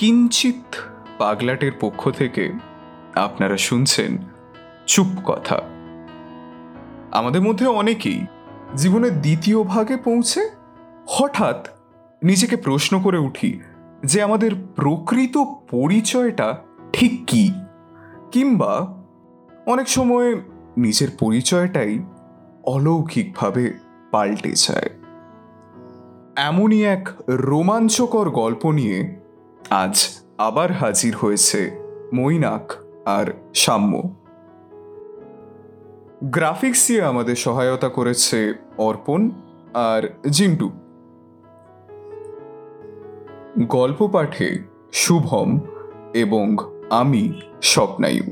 কিঞ্চিত পাগলাটের পক্ষ থেকে আপনারা শুনছেন চুপ কথা। আমাদের মধ্যে অনেকেই জীবনের দ্বিতীয় ভাগে পৌঁছে হঠাৎ নিজেকে প্রশ্ন করে উঠি যে আমাদের প্রকৃত পরিচয়টা ঠিক কি? কিংবা অনেক সময় নিজের পরিচয়টাই অলৌকিকভাবে পাল্টে যায়। এমনই এক রোমাঞ্চকর গল্প নিয়ে আজ আবার হাজির হয়েছে মৈনাক আর সাম্য গ্রাফিক্স দিয়ে আমাদের সহায়তা করেছে অর্পণ আর জিন্টু। গল্প পাঠে শুভম এবং আমি স্বপ্নায়ু।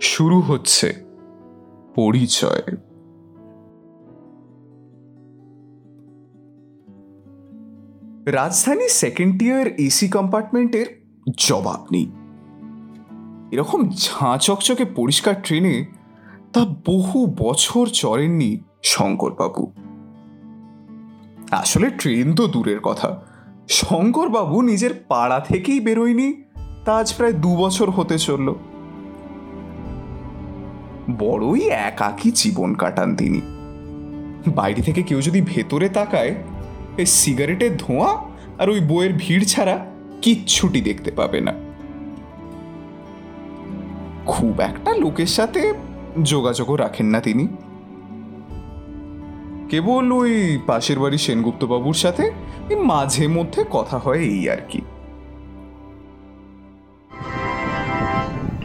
শুরু হচ্ছে পরিচয়। রাজধানী সেকেন্ড ইয়ার এসি কম্পার্টমেন্টের জবাব নেই। এরকম ঝাঁ চকচকে পরিষ্কার ট্রেনে তা বহু বছর চড়েননি শঙ্করবাবু। আসলে ট্রেন তো দূরের কথা। শঙ্করবাবু নিজের পাড়া থেকেই বেরোয়নি, তা আজ প্রায় দু বছর হতে চলল। বড়ই একাকী জীবন কাটান তিনি। বাইরে থেকে কেউ যদি ভেতরে তাকায় এই সিগারেটের ধোঁয়া আর ওই বইয়ের ভিড় ছাড়া কিচ্ছুটি দেখতে পাবে না খুব একটা লোকের সাথে যোগাযোগও রাখেন না তিনি কেবল ওই পাশের বাড়ি সেনগুপ্ত বাবুর সাথে এই মাঝে মধ্যে কথা হয় এই আর কি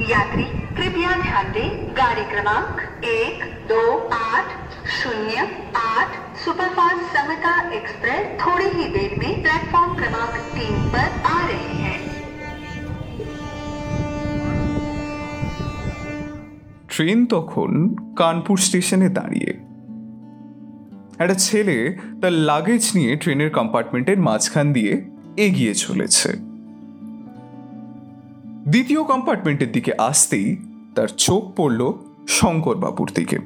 यात्री कृपया ध्यान दें गाड़ी क्रमांक एक दो आठ शून्य आठ सुपरफास्ट समता एक्सप्रेस थोड़ी ही देर में प्लेटफॉर्म क्रमांक तीन पर आ रही है ট্রেন তখন কানপুর স্টেশনে দাঁড়িয়ে একটা ছেলে তার লাগেজ নিয়ে ট্রেনের কম্পার্টমেন্টের মাঝখান দিয়ে এগিয়ে চলেছে দ্বিতীয় কম্পার্টমেন্টের দিকে আসতেই তার চোখ পড়ল শঙ্করবাবুর দিকে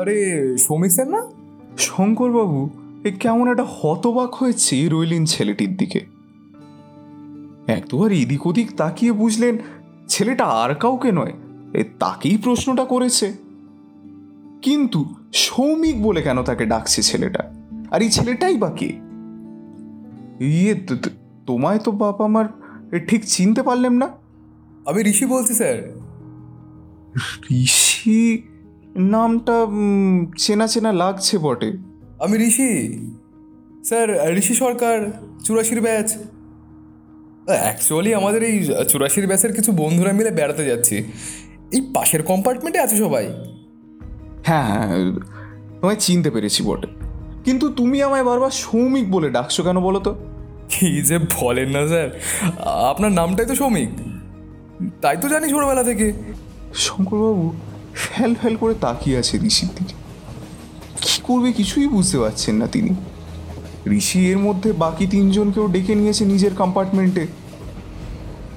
আরে সৌমিক স্যার না শঙ্করবাবু এ কেমন একটা হতবাক হয়েছে রইলেন ছেলেটির দিকে। এক দুবার এদিক ওদিক তাকিয়ে বুঝলেন ছেলেটা আর কাউকে নয় এ তাকেই প্রশ্নটা করেছে। কিন্তু সৌমিক বলে কেন তাকে ডাকছে ছেলেটা? আর এই ছেলেটাই বা কে? ইয়ে তোমায় তো বাবা আমার এ ঠিক চিনতে পারলাম না। আমি ঋষি বলছি স্যার। ঋষি? নামটা চেনা চেনা লাগছে বটে। আমি ঋষি। স্যার ঋষি সরকার চুরাশির ব্যাচ। অ্যাকচুয়ালি আমাদের এই চুরাশির ব্যাচের কিছু বন্ধুরা মিলে বেড়াতে যাচ্ছি। এই পাশের কম্পার্টমেন্টে আছে সবাই। হ্যাঁ হ্যাঁ তোমায় চিনতে পেরেছি বটে। কিন্তু তুমি আমায় বারবার সৌমিক বলে ডাকছো কেন বলো তো? কি যে বলেন না স্যার। আপনার নামটাই তো সৌমিক। তাই তো জানি ছোটবেলা থেকে। শঙ্করবাবু ফ্যাল ফ্যাল করে তাকিয়ে আছে ঋষির দিকে। কি করবে কিছুই বুঝতে পারছেন না তিনি। ঋষি এর মধ্যে বাকি তিনজনকেও ডেকে নিয়েছে নিজের কম্পার্টমেন্টে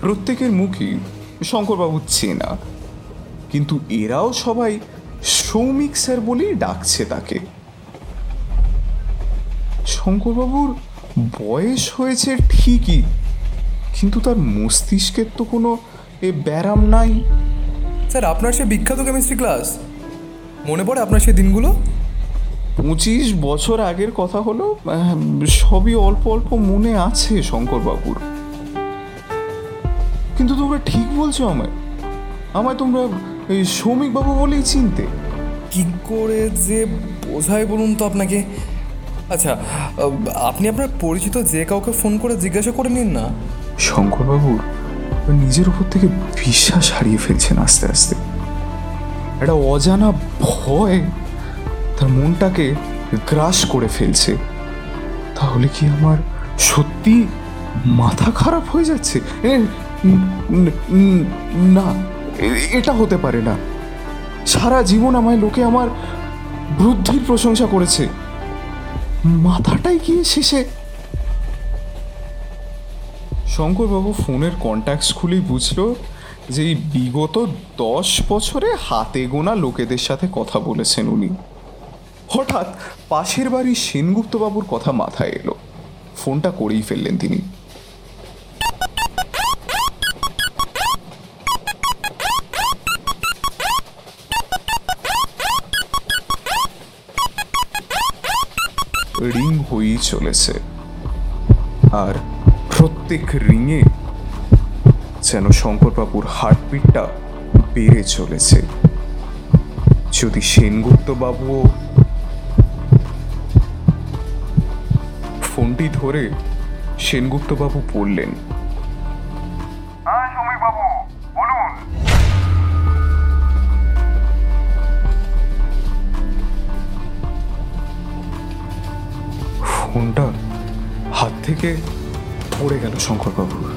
প্রত্যেকের মুখেই শঙ্করবাবু চেনা। কিন্তু এরাও সবাই সৌমিক স্যার বলেই ডাকছে তাকে। শঙ্করবাবুর বয়স হয়েছে ঠিকই, কিন্তু তার মস্তিষ্কের তো কোনো এ ব্যারাম নাই। স্যার আপনার সে বিখ্যাত কেমিস্ট্রি ক্লাস মনে পড়ে আপনার সে দিনগুলো? পঁচিশ বছর আগের কথা হলো সবই অল্প অল্প মনে আছে শঙ্করবাবুর। কিন্তু তোমরা ঠিক বলছো আমায়। আমায় তোমরা এই সৌমিকবাবু বলেই চিনতে। কি করে যে বোঝায় বলুন তো আপনাকে? আচ্ছা আপনি আপনার পরিচিত যে কাউকে ফোন করে জিজ্ঞাসা করে নিন না। শঙ্করবাবুর নিজের উপর থেকে বিশ্বাস হারিয়ে ফেলছেন আস্তে আস্তে। একটা অজানা ভয় তার মনটাকে গ্রাস করে ফেলছে। তাহলে কি আমার সত্যি মাথা খারাপ হয়ে যাচ্ছে? না এটা হতে পারে না। সারা জীবন আমায় লোকে আমার বুদ্ধির প্রশংসা করেছে। মাথাটাই গিয়ে শেষে শঙ্করবাবু ফোনের কন্ট্যাক্টস খুলেই বুঝলো যে এই বিগত দশ বছরে হাতে গোনা লোকেদের সাথে কথা বলেছেন উনি। হঠাৎ পাশের বাড়ি সেনগুপ্তবাবুর কথা মাথায় এলো। ফোনটা করেই ফেললেন তিনি। রিং হয়েই চলেছে। আর প্রত্যেক রিঙে যেন শঙ্করবাবুর হার্টবিটটা বেড়ে চলেছে। যদি সেনগুপ্তবাবুও ফোনটি ধরে সেনগুপ্তবাবু বললেন হ্যাঁ, ফোনটা হাত থেকে পড়ে গেল শঙ্করবাবুর।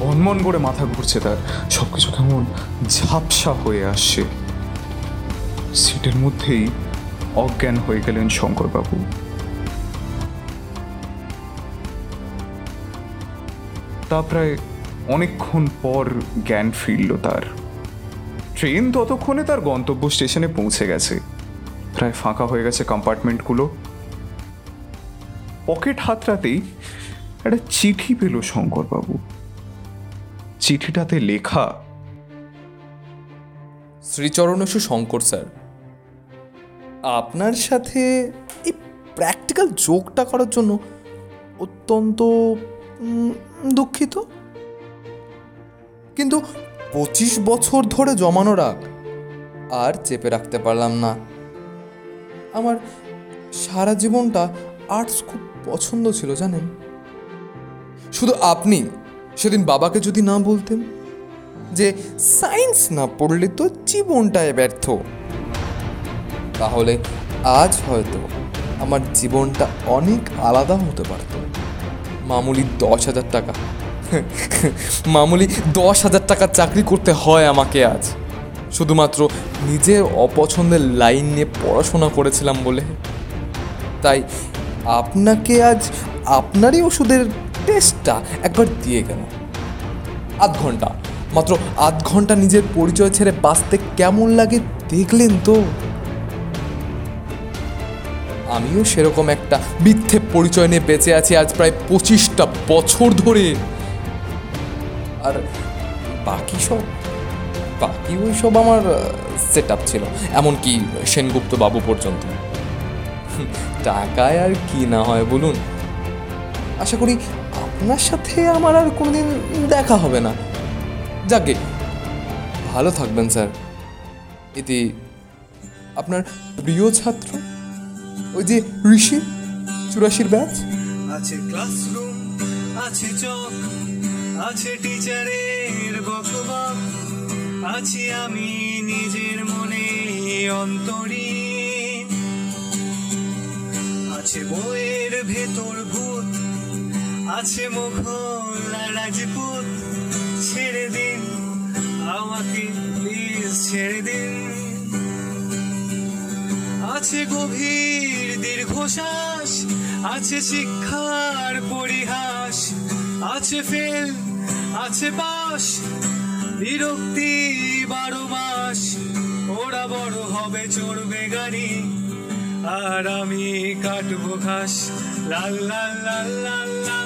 বনমন করে মাথা ঘুরছে তার। সবকিছু কেমন ঝাপসা হয়ে আসছে। সিটের মধ্যেই অজ্ঞান হয়ে গেলেন শঙ্করবাবু। তা প্রায় অনেকক্ষণ পর জ্ঞান ফিরল তার। ট্রেন ততক্ষণে তার গন্তব্য স্টেশনে পৌঁছে গেছে। প্রায় ফাঁকা হয়ে গেছে কম্পার্টমেন্টগুলো। পকেট হাতড়াতেই একটা চিঠি পেল শঙ্করবাবু। চিঠিটাতে লেখা, শ্রীচরণেশু শঙ্কর স্যার, আপনার সাথে এই প্র্যাকটিক্যাল যোগটা করার জন্য অত্যন্ত দুঃখিত। কিন্তু পঁচিশ বছর ধরে জমানো রাগ, আর চেপে রাখতে পারলাম না। আমার সারা জীবনটা আর্টস খুব পছন্দ ছিল, জানেন? শুধু আপনি সেদিন বাবাকে যদি না বলতেন যে সায়েন্স না পড়লে তো জীবনটায় ব্যর্থ। তাহলে আজ হয়তো আমার জীবনটা অনেক আলাদা হতে পারত। মামুলি দশ হাজার টাকা। মামুলি দশ হাজার টাকা চাকরি করতে হয় আমাকে আজ। শুধুমাত্র নিজের অপছন্দের লাইন নিয়ে পড়াশোনা করেছিলাম বলে। তাই আপনাকে আজ আপনারই ওষুধের টেস্টটা একবার দিয়ে গেল। আধ ঘণ্টা। মাত্র আধ ঘণ্টা নিজের পরিচয় ছেড়ে বাঁচতে কেমন লাগে দেখলেন তো? আমিও সেরকম একটা মিথ্যে পরিচয় নিয়ে বেঁচে আছি আজ প্রায় পঁচিশটা বছর ধরে। আর বাকি সব, বাকি ওই সব আমার সেট আপ ছিল। এমনকি সেনগুপ্ত বাবু পর্যন্ত। টাকায় আর কি না হয় বলুন। আশা করি আপনার সাথে আমার আর কোনোদিন দেখা হবে না। যাকে, ভালো থাকবেন, স্যার। এতে আপনার প্রিয় ছাত্র? ওই যে ঋষি, চুরাশির ব্যাচ? আছে ক্লাসরুম, আছে চক, আছে টিচারের বকবক, আছি আমি নিজের মনে অন্তরীণ। আছে বইয়ের ভেতর ভূত আছে মুঘল রাজপুত, ছেড়ে দিন আমাকে, প্লিজ ছেড়ে দিন। আছে গভীর দীর্ঘশ্বাস, আছে শিক্ষার পরিহাস, আছে ফেল, আছে পাস বিরক্তি বারো মাস, ওরা বড় হবে, চড়বে গাড়ি, আর আমি কাটবো ঘাস। লাল লাল লাল লাল লাল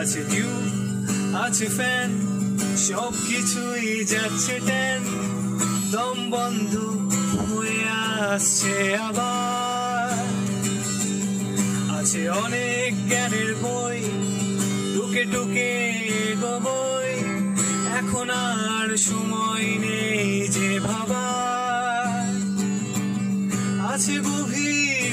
আছে টিউব আছে ফ্যান সব কিছুই যাচ্ছে ট্যান দম বন্ধ হয়ে আসছে আবার। আছে অনেক জ্ঞানের বই, টুকে টুকে গবই এখন আর সময় নেই যে ভাবা আছে গভীর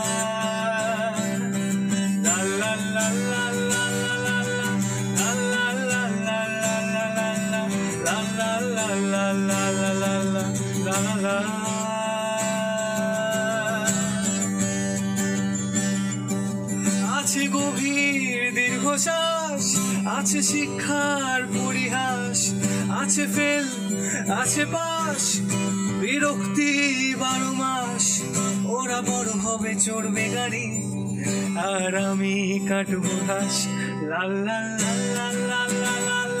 লা লা লা লা লা লা লা লা আছে গভীর দীর্ঘশ্বাস, আছে শিক্ষার পরিহাস, আছে ফেল, আছে পাস বিরক্তি বারো মাস, ওরা বড় হবে চড়বে গাড়ি আর আমি কাটবো ঘাস। লাল লাল লাল লাল লাল লাল